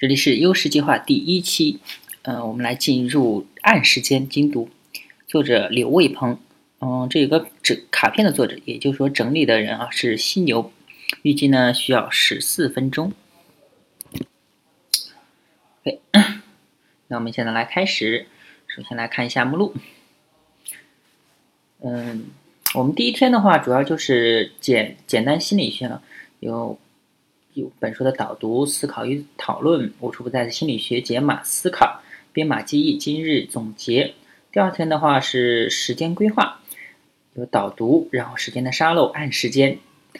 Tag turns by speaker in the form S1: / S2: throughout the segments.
S1: 这里是优势计划第一期，呃，我们来进入暗时间精读，作者刘卫鹏，嗯，这有个整卡片的作者，也就是说整理的人啊是犀牛，预计呢需要十四分钟。OK，那我们现在来开始，首先来看一下目录。嗯，我们第一天的话，主要就是简简单心理学了，有。本书的导读、思考与讨论，无处不在的心理学解码思考、编码记忆、今日总结。第二天的话是时间规划，有导读，然后时间的沙漏，按时间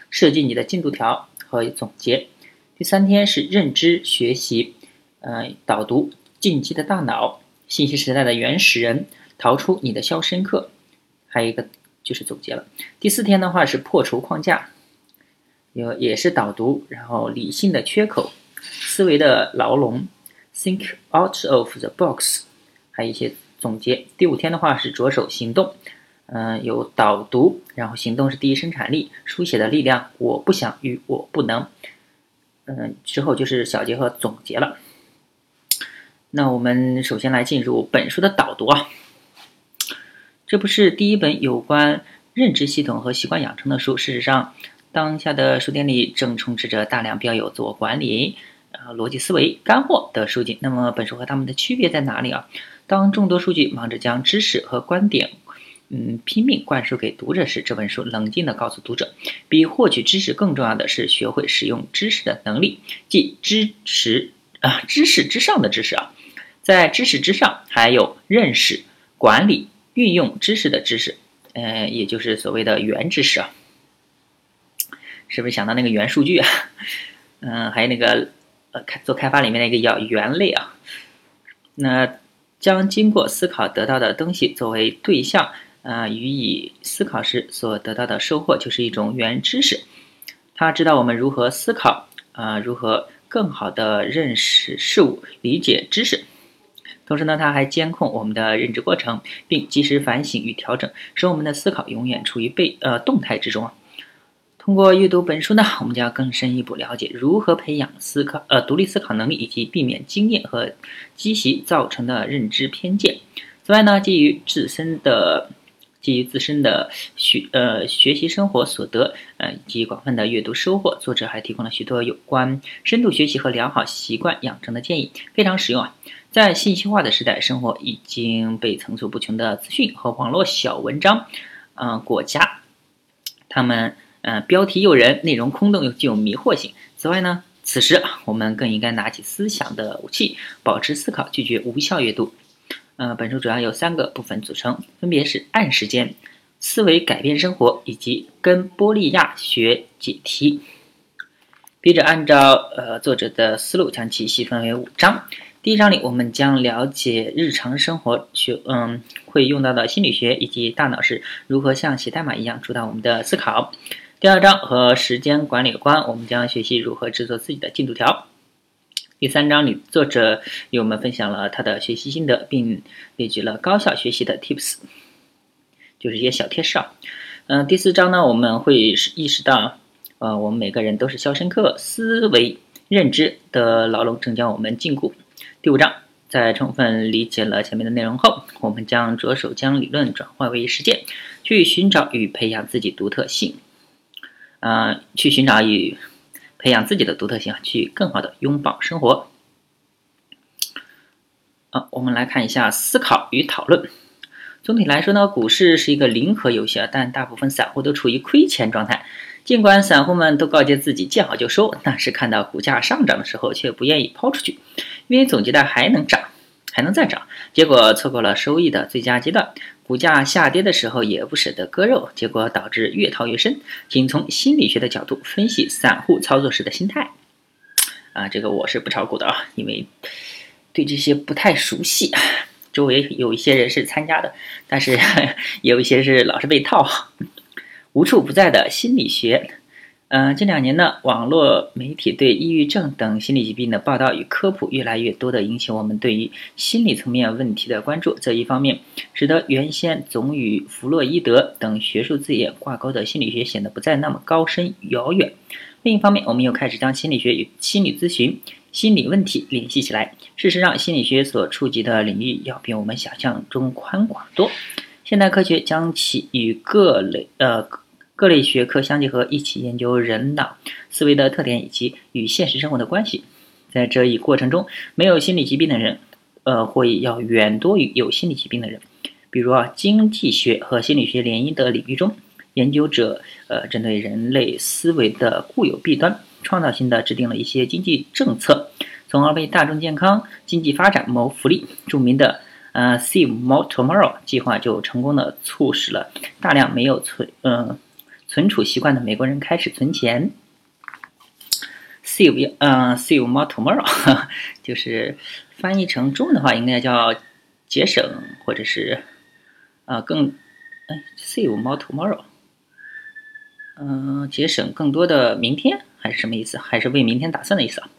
S1: 设计你的进度条和总结。第三天是认知学习，呃，导读进击的大脑、信息时代的原始人、逃出你的肖申克，还有一个就是总结了。第四天的话是破除框架。有也是导读，然后理性的缺口，思维的牢笼，think out of the box，还有一些总结。第五天的话是着手行动，嗯，有导读，然后行动是第一生产力，书写的力量，我不想与我不能，嗯，之后就是小结和总结了。那我们首先来进入本书的导读啊，这不是第一本有关认知系统和习惯养成的书，事实上。当下的书店里正充斥着大量标有自我管理、啊逻辑思维干货的书籍。那么本书和它们的区别在哪里啊？当众多数据忙着将知识和观点，嗯，拼命灌输给读者时，这本书冷静地告诉读者，比获取知识更重要的是学会使用知识的能力，即知识啊知识之上的知识啊，在知识之上还有认识、管理、运用知识的知识，呃，也就是所谓的原知识啊。是不是想到那个元数据啊？嗯，还有那个呃开做开发里面的一个叫元类啊。那将经过思考得到的东西作为对象啊，予以思考时所得到的收获就是一种原知识。他知道我们如何思考啊，如何更好的认识事物、理解知识。同时呢，他还监控我们的认知过程，并及时反省与调整，使我们的思考永远处于被呃动态之中啊。通过阅读本书呢，我们将更深一步了解如何培养思考呃独立思考能力，以及避免经验和积习造成的认知偏见。此外呢，基于自身的基于自身的学呃学习生活所得呃以及广泛的阅读收获，作者还提供了许多有关深度学习和良好习惯养成的建议，非常实用啊！在信息化的时代，生活已经被层出不穷的资讯和网络小文章嗯裹挟，他们。嗯，标题诱人，内容空洞又具有迷惑性。此外呢，此时我们更应该拿起思想的武器，保持思考，拒绝无效阅读。呃，本书主要由三个部分组成，分别是暗时间、思维改变生活以及跟波利亚学解题。笔者按照呃作者的思路，将其细分为五章。第一章里，我们将了解日常生活学嗯会用到的心理学，以及大脑是如何像写代码一样主导我们的思考。第二章和时间管理有关，我们将学习如何制作自己的进度条。第三章里，作者与我们分享了他的学习心得，并列举了高效学习的 tips，就是一些小贴士啊。嗯，第四章呢，我们会意识到，呃，我们每个人都是肖申克思维认知的牢笼，正将我们禁锢。第五章，在充分理解了前面的内容后，我们将着手将理论转化为实践，去寻找与培养自己独特性。呃，去寻找与培养自己的独特性，去更好的拥抱生活。啊，我们来看一下思考与讨论。总体来说呢，股市是一个零和游戏啊，但大部分散户都处于亏钱状态。尽管散户们都告诫自己见好就收，但是看到股价上涨的时候，却不愿意抛出去，因为总觉得还能涨，还能再涨，结果错过了收益的最佳阶段。股价下跌的时候也不舍得割肉，结果导致越套越深。请从心理学的角度分析散户操作时的心态，啊，这个我是不炒股的啊，因为对这些不太熟悉。周围有一些人是参加的，但是 也有一些是老是被套，无处不在的心理学。嗯，近两年呢，网络媒体对抑郁症等心理疾病的报道与科普越来越多的引起我们对于心理层面问题的关注。这一方面使得原先总与弗洛伊德等学术字眼挂钩的心理学显得不再那么高深遥远。另一方面，我们又开始将心理学与心理咨询、心理问题联系起来。事实上，心理学所触及的领域要比我们想象中宽广多。现代科学将其与各类呃各类学科相结合，一起研究人脑思维的特点以及与现实生活的关系。在这一过程中，没有心理疾病的人，呃，会要远多于有心理疾病的人。比如啊，经济学和心理学联姻的领域中，研究者呃，针对人类思维的固有弊端，创造性的制定了一些经济政策，从而为大众健康、经济发展谋福利。著名的呃 Save More Tomorrow 计划就成功的促使了大量没有存嗯存储习惯的美国人开始存钱。Save 嗯 Save More Tomorrow 就是翻译成中文的话，应该叫节省或者是。啊，更哎，save more tomorrow，嗯，节省更多的明天还是什么意思？还是为明天打算的意思啊？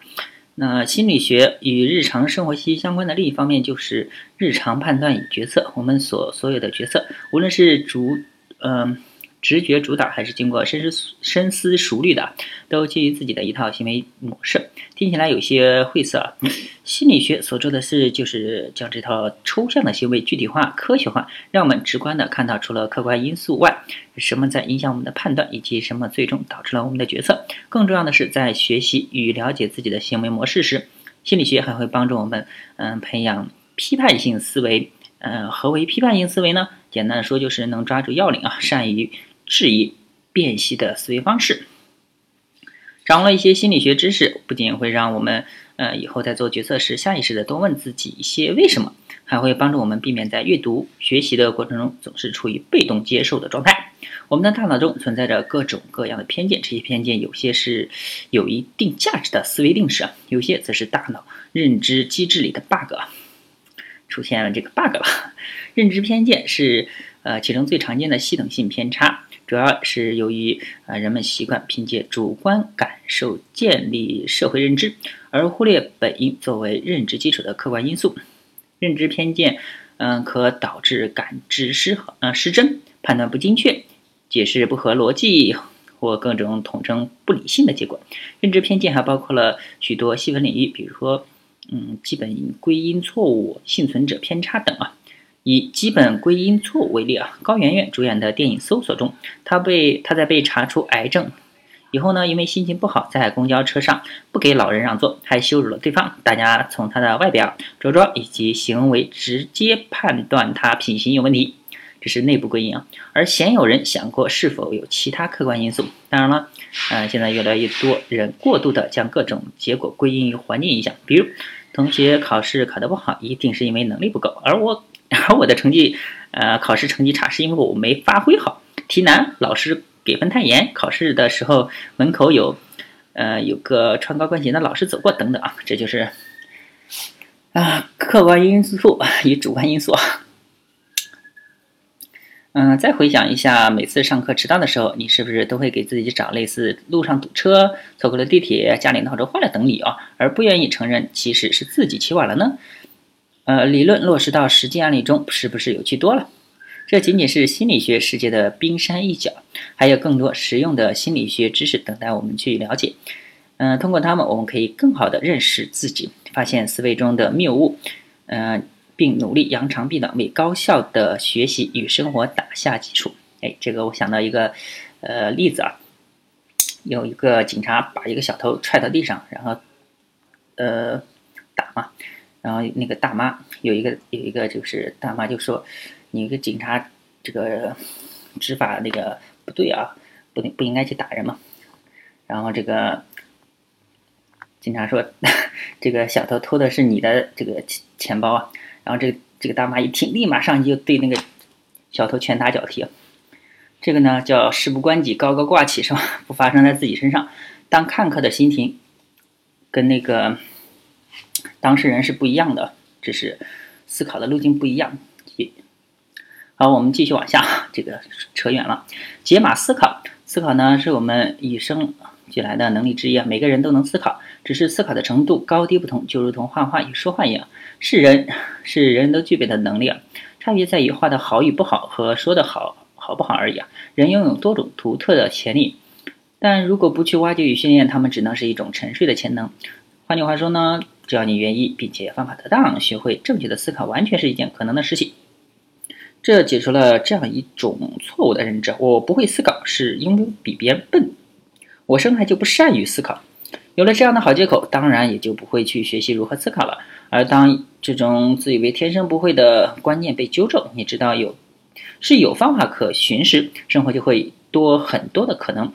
S1: 那心理学与日常生活息息相关的另一方面就是日常判断与决策。我们所所有的决策，无论是主，嗯。直觉主导还是经过深思深思熟虑的，都基于自己的一套行为模式。听起来有些晦涩。啊心理学所做的事就是将这套抽象的行为具体化、科学化，让我们直观的看到，除了客观因素外，什么在影响我们的判断，以及什么最终导致了我们的决策。更重要的是，在学习与了解自己的行为模式时，心理学还会帮助我们，嗯，培养批判性思维。嗯，何为批判性思维呢？简单说，就是能抓住要领啊，善于。质疑辨析的思维方式，掌握了一些心理学知识，不仅会让我们呃以后在做决策时下意识的多问自己一些为什么，还会帮助我们避免在阅读学习的过程中总是处于被动接受的状态。我们的大脑中存在着各种各样的偏见，这些偏见有些是有一定价值的思维定式，有些则是大脑认知机制里的 bug，出现了这个 bug 了。认知偏见是呃其中最常见的系统性偏差。主要是由于啊，人们习惯凭借主观感受建立社会认知，而忽略本应作为认知基础的客观因素。认知偏见，嗯，可导致感知失呃失真、判断不精确、解释不合逻辑或各种统称不理性的结果。认知偏见还包括了许多细分领域，比如说，嗯，基本归因错误、幸存者偏差等啊。以基本归因错误为例啊，高圆圆主演的电影《搜索》中，她被她在被查出癌症以后呢，因为心情不好，在公交车上不给老人让座，还羞辱了对方。大家从她的外表、着装以及行为直接判断她品行有问题，这是内部归因啊。而鲜有人想过是否有其他客观因素。当然了，嗯，现在越来越多人过度的将各种结果归因于环境影响，比如同学考试考得不好，一定是因为能力不够，而我。而我的成绩，呃，考试成绩差是因为我没发挥好，题难，老师给分太严，考试的时候门口有，呃，有个穿高跟鞋的老师走过，等等啊，这就是，啊，客观因素与主观因素。嗯，再回想一下，每次上课迟到的时候，你是不是都会给自己找类似路上堵车、错过了地铁、家里闹钟坏了等理由，而不愿意承认其实是自己起晚了呢？呃，理论落实到实际案例中，是不是有趣多了？这仅仅是心理学世界的冰山一角，还有更多实用的心理学知识等待我们去了解。嗯，通过它们，我们可以更好的认识自己，发现思维中的谬误，嗯，并努力扬长避短，为高效的学习与生活打下基础。哎，这个我想到一个呃例子啊，有一个警察把一个小偷踹到地上，然后呃打嘛。然后那个大妈有一个有一个就是大妈就说，你一个警察这个执法那个不对啊，不不应该去打人嘛。然后这个警察说，这个小偷偷的是你的这个钱钱包啊。然后这个这个大妈一听，立马上去就对那个小偷拳打脚踢。这个呢叫事不关己高高挂起是吧？不发生在自己身上。当看客的心情跟那个。当事人是不一样的，只是思考的路径不一样。好，我们继续往下，这个扯远了。解码思考，思考呢是我们与生俱来的能力之一啊，每个人都能思考，只是思考的程度高低不同，就如同画画与说话一样，是人是人人都具备的能力啊，差别在于画的好与不好和说的好好不好而已啊。人拥有多种独特的潜力，但如果不去挖掘与训练，他们只能是一种沉睡的潜能。换句话说呢，只要你愿意，并且方法得当，学会正确的思考，完全是一件可能的事情。这解除了这样一种错误的认知：我不会思考，是因为比别人笨。我生来就不善于思考。有了这样的好借口，当然也就不会去学习如何思考了。而当这种自以为天生不会的观念被纠正，你知道有是有方法可循时，生活就会多很多的可能。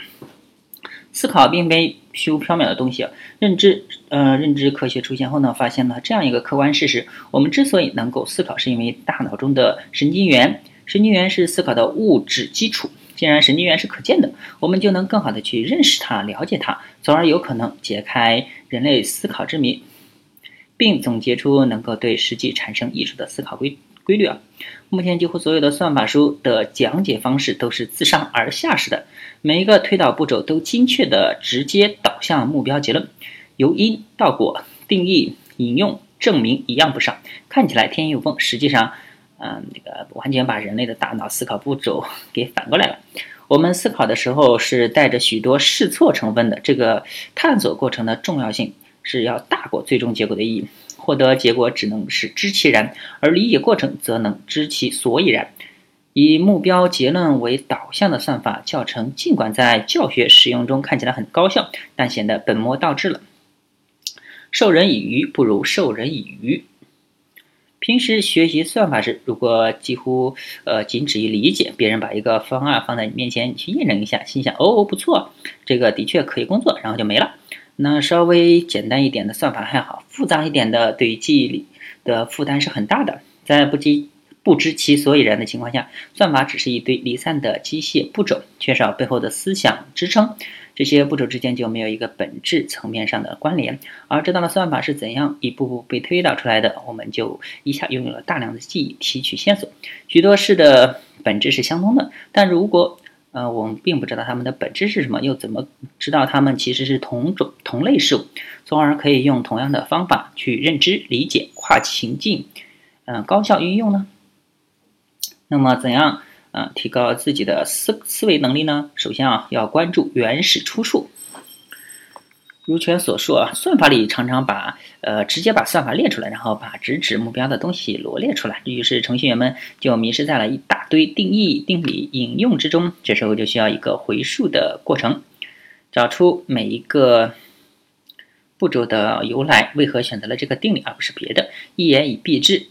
S1: 思考并非虚无缥缈的东西。认知，呃，认知科学出现后呢，发现了这样一个客观事实：我们之所以能够思考，是因为大脑中的神经元。神经元是思考的物质基础。既然神经元是可见的，我们就能更好的去认识它、了解它，从而有可能解开人类思考之谜，并总结出能够对实际产生益处的思考规规律啊。目前几乎所有的算法书的讲解方式都是自上而下式的。每一个推导步骤都精确地直接导向目标结论，由因到果，定义、引用、证明一样不少，看起来天衣无缝，实际上，嗯，这个完全把人类的大脑思考步骤给反过来了。我们思考的时候是带着许多试错成分的，这个探索过程的重要性是要大过最终结果的意义。获得结果只能是知其然，而理解过程则能知其所以然。以目标结论为导向的算法教程，尽管在教学使用中看起来很高效，但显得本末倒置了。授人以鱼不如授人以渔。平时学习算法时，如果几乎呃仅止于理解，别人把一个方案放在你面前，你去验证一下，心想哦不错，这个的确可以工作，然后就没了。那稍微简单一点的算法还好，复杂一点的对于记忆力的负担是很大的，在不积。不知其所以然的情况下，算法只是一堆离散的机械步骤，缺少背后的思想支撑，这些步骤之间就没有一个本质层面上的关联。而知道了算法是怎样一步步被推导出来的，我们就一下拥有了大量的记忆提取线索。许多事的本质是相通的，但如果呃我们并不知道它们的本质是什么，又怎么知道它们其实是同种同类事物，从而可以用同样的方法去认知、理解、跨情境，嗯，高效运用呢？那么，怎样啊提高自己的思思维能力呢？首先啊，要关注原始出处。如前所述啊，算法里常常把呃直接把算法列出来，然后把直指目标的东西罗列出来，于是程序员们就迷失在了一大堆定义、定理、引用之中。这时候就需要一个回溯的过程，找出每一个步骤的由来，为何选择了这个定理而不是别的，一言以蔽之。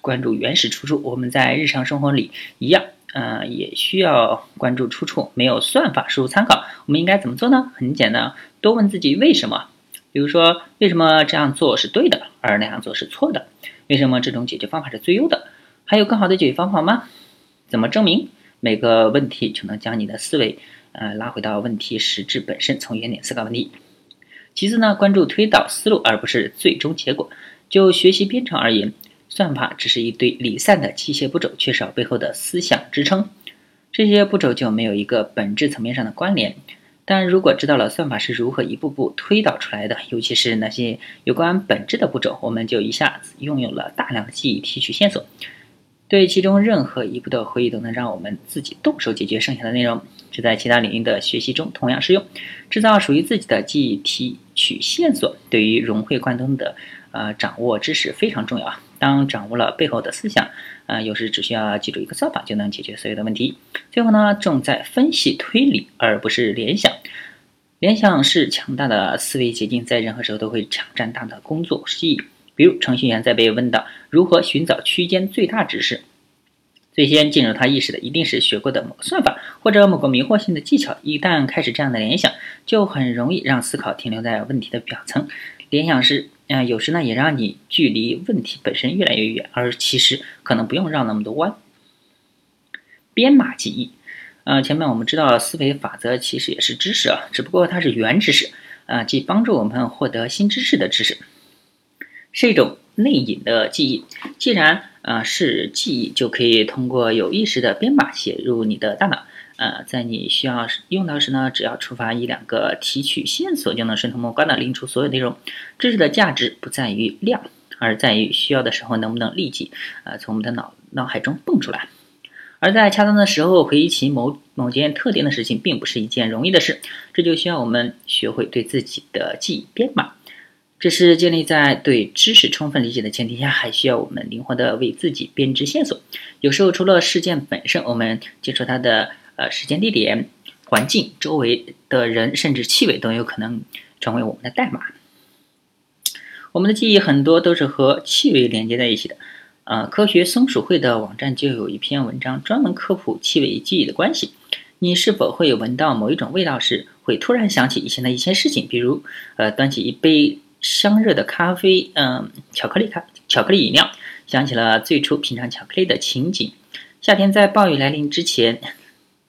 S1: 关注原始出处，我们在日常生活里一样，呃，也需要关注出处。没有算法输入参考，我们应该怎么做呢？很简单，多问自己为什么。比如说，为什么这样做是对的，而那样做是错的？为什么这种解决方法是最优的？还有更好的解决方法吗？怎么证明？每个问题就能将你的思维，呃，拉回到问题实质本身，从原点思考问题。其次呢，关注推导思路，而不是最终结果。就学习编程而言。算法只是一堆离散的机械步骤，缺少背后的思想支撑，这些步骤就没有一个本质层面上的关联。但如果知道了算法是如何一步步推导出来的，尤其是那些有关本质的步骤，我们就一下子拥有了大量的记忆提取线索，对其中任何一步的回忆都能让我们自己动手解决剩下的内容。这在其他领域的学习中同样适用。制造属于自己的记忆提取线索，对于融会贯通的呃掌握知识非常重要啊。当掌握了背后的思想，啊，有时只需要记住一个算法就能解决所有的问题。最后呢，重在分析推理，而不是联想。联想是强大的思维捷径，在任何时候都会抢占大的工作记忆。比如，程序员在被问到如何寻找区间最大值时，最先进入他意识的一定是学过的某个算法或者某个迷惑性的技巧。一旦开始这样的联想，就很容易让思考停留在问题的表层。联想是。啊，有时呢也让你距离问题本身越来越远，而其实可能不用绕那么多弯。编码记忆，呃，前面我们知道思维法则其实也是知识啊，只不过它是原知识，啊，即帮助我们获得新知识的知识，是一种内隐的记忆。既然啊是记忆，就可以通过有意识的编码写入你的大脑。呃，在你需要用到时呢，只要触发一两个提取线索，就能顺藤摸瓜的拎出所有内容。知识的价值不在于量，而在于需要的时候能不能立即呃从我们的脑脑海中蹦出来。而在恰当的时候回忆起某某件特定的事情，并不是一件容易的事。这就需要我们学会对自己的记忆编码。这是建立在对知识充分理解的前提下，还需要我们灵活地为自己编织线索。有时候，除了事件本身，我们接触它的呃时间、地点、环境、周围的人，甚至气味，都有可能成为我们的代码。我们的记忆很多都是和气味连接在一起的。呃，科学松鼠会的网站就有一篇文章专门科普气味记忆的关系。你是否会闻到某一种味道时，会突然想起以前的一些事情？比如，呃，端起一杯香热的咖啡，嗯，巧克力咖巧克力饮料，想起了最初品尝巧克力的情景。夏天在暴雨来临之前，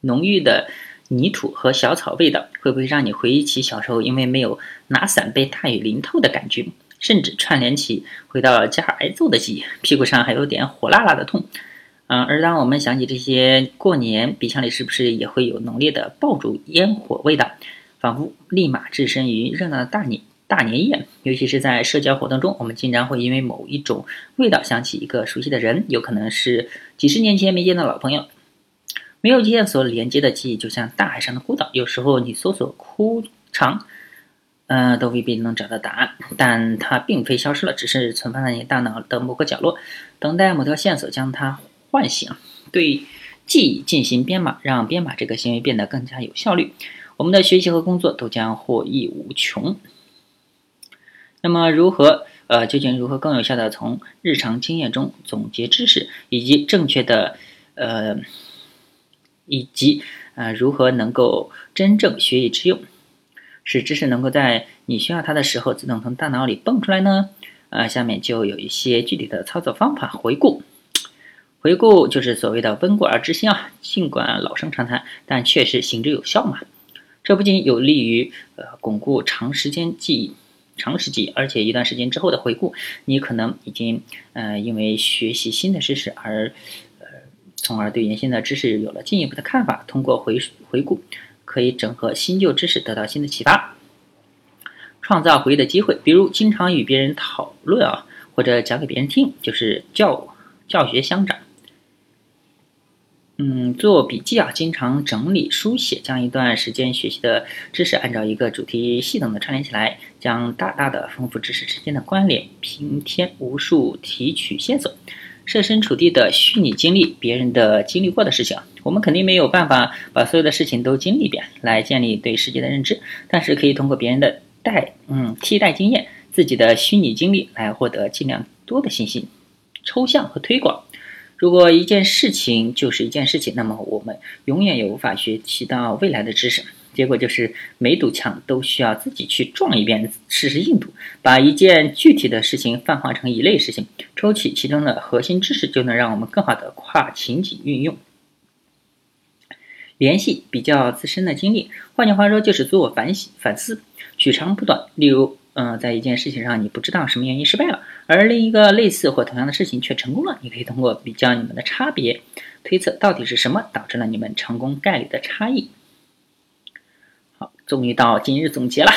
S1: 浓郁的泥土和小草味道，会不会让你回忆起小时候因为没有拿伞被大雨淋透的感觉？甚至串联起回到家挨揍的记忆，屁股上还有点火辣辣的痛。嗯，而当我们想起这些过年，鼻腔里是不是也会有浓烈的爆竹烟火味道，仿佛立马置身于热闹的大年大年夜？尤其是在社交活动中，我们经常会因为某一种味道想起一个熟悉的人，有可能是几十年前没见的老朋友。没有线索连接的记忆，就像大海上的孤岛，有时候你搜索枯肠。嗯，都未必能找到答案，但它并非消失了，只是存放在你大脑的某个角落，等待某条线索将它唤醒。对记忆进行编码，让编码这个行为变得更加有效率，我们的学习和工作都将获益无穷。那么，如何呃，究竟如何更有效的从日常经验中总结知识，以及正确的呃，以及呃，如何能够真正学以致用？使知识能够在你需要它的时候自动从大脑里蹦出来呢？呃，下面就有一些具体的操作方法。回顾，回顾就是所谓的温故而知新啊。尽管老生常谈，但确实行之有效嘛。这不仅有利于呃巩固长时间记忆、长时记忆，而且一段时间之后的回顾，你可能已经呃因为学习新的知识而呃，从而对原先的知识有了进一步的看法。通过回回顾。可以整合新旧知识，得到新的启发，创造回忆的机会。比如，经常与别人讨论啊，或者讲给别人听，就是教教学相长。嗯，做笔记啊，经常整理书写，将一段时间学习的知识按照一个主题系统的串联起来，将大大的丰富知识之间的关联，平添无数提取线索。设身处地的虚拟经历别人的经历过的事情，我们肯定没有办法把所有的事情都经历一遍来建立对世界的认知，但是可以通过别人的代嗯替代经验，自己的虚拟经历来获得尽量多的信息，抽象和推广。如果一件事情就是一件事情，那么我们永远也无法学习到未来的知识。结果就是每堵墙都需要自己去撞一遍，试试硬度。把一件具体的事情泛化成一类事情，抽取其中的核心知识，就能让我们更好的跨情景运用，联系比较自身的经历。换句话说，就是自我反省、反思，取长补短。例如，嗯，在一件事情上你不知道什么原因失败了，而另一个类似或同样的事情却成功了，你可以通过比较你们的差别，推测到底是什么导致了你们成功概率的差异。好终于到今日总结了，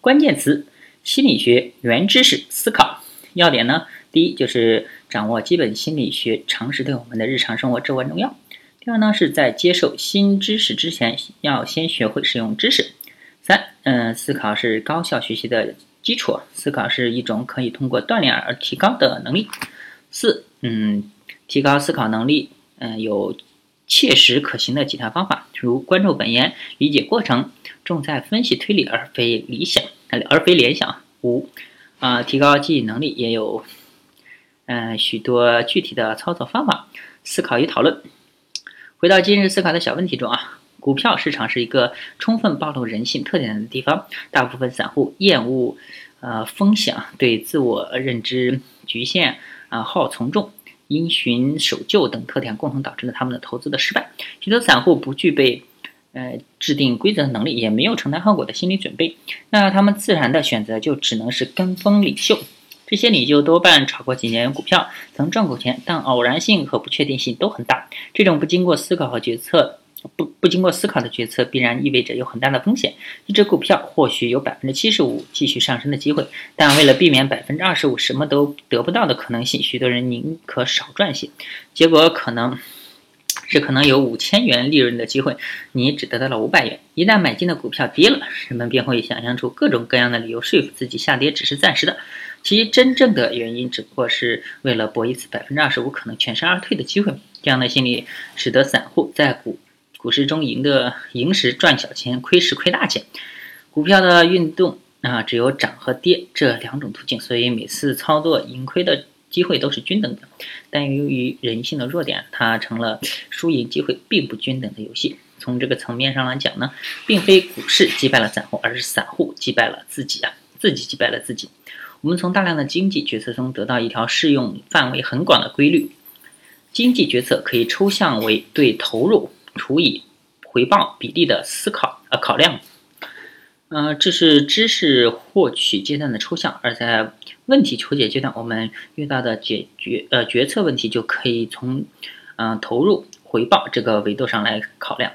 S1: 关键词：心理学原知识思考。要点呢？第一就是掌握基本心理学常识对我们的日常生活至关重要。第二呢，是在接受新知识之前，要先学会使用知识。三，嗯，思考是高效学习的基础，思考是一种可以通过锻炼而提高的能力。四，嗯，提高思考能力，嗯，有切实可行的几条方法，如关注本言，理解过程。重在分析推理而非理想，而非联想。五，啊，提高记忆能力也有，嗯，许多具体的操作方法。思考与讨论。回到今日思考的小问题中啊，股票市场是一个充分暴露人性特点的地方。大部分散户厌恶，呃，风险，对自我认知局限，啊，好从众、因循守旧等特点共同导致了他们的投资的失败。许多散户不具备。呃，制定规则的能力也没有承担后果的心理准备，那他们自然的选择就只能是跟风领袖。这些领袖多半炒过几年股票，曾赚过钱，但偶然性和不确定性都很大。这种不经过思考和决策，不不经过思考的决策，必然意味着有很大的风险。一只股票或许有百分之七十五继续上升的机会，但为了避免百分之二十五什么都得不到的可能性，许多人宁可少赚些，结果可能。是可能有五千元利润的机会，你只得到了五百元。一旦买进的股票跌了，人们便会想象出各种各样的理由说服自己下跌只是暂时的，其真正的原因只不过是为了博一次百分之二十五可能全身而退的机会。这样的心理使得散户在股股市中赢的赢时赚小钱，亏时亏大钱。股票的运动啊，只有涨和跌这两种途径，所以每次操作盈亏的。机会都是均等的，但由于人性的弱点，它成了输赢机会并不均等的游戏。从这个层面上来讲呢，并非股市击败了散户，而是散户击败了自己啊，自己击败了自己。我们从大量的经济决策中得到一条适用范围很广的规律：经济决策可以抽象为对投入除以回报比例的思考呃考量。呃，这是知识获取阶段的抽象，而在问题求解阶段，我们遇到的解决呃决策问题就可以从嗯投入回报这个维度上来考量，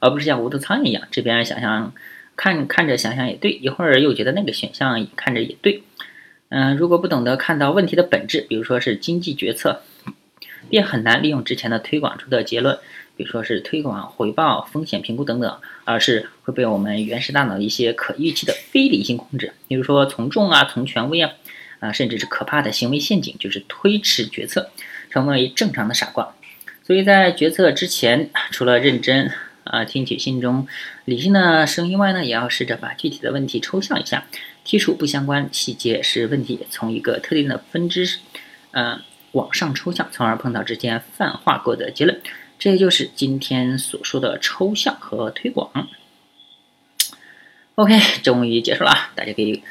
S1: 而不是像无头苍蝇一样，这边想想看看着想想也对，一会儿又觉得那个选项看着也对。嗯，如果不懂得看到问题的本质，比如说是经济决策，便很难利用之前的推广出的结论。比如说是推广、回报、风险评估等等，而是会被我们原始大脑一些可预期的非理性控制，比如说从众啊、从权威啊，啊，甚至是可怕的行为陷阱，就是推迟决策，成为正常的傻瓜。所以在决策之前，除了认真啊听取心中理性的声音外呢，也要试着把具体的问题抽象一下，剔除不相关细节，使问题从一个特定的分支，嗯，往上抽象，从而碰到之前泛化过的结论。这就是今天所说的抽象和推广。OK，终于结束了，大家可以，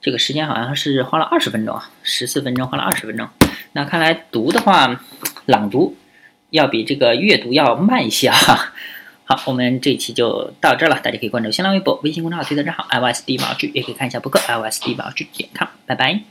S1: 这个时间好像是花了二十分钟啊，十四分钟花了二十分钟。那看来读的话，朗读要比这个阅读要慢一些啊。好，我们这一期就到这了，大家可以关注新浪微博、微信公众号、推特账号 IOSD 保剧，也可以看一下博客 IOSD 保剧点 com。拜拜。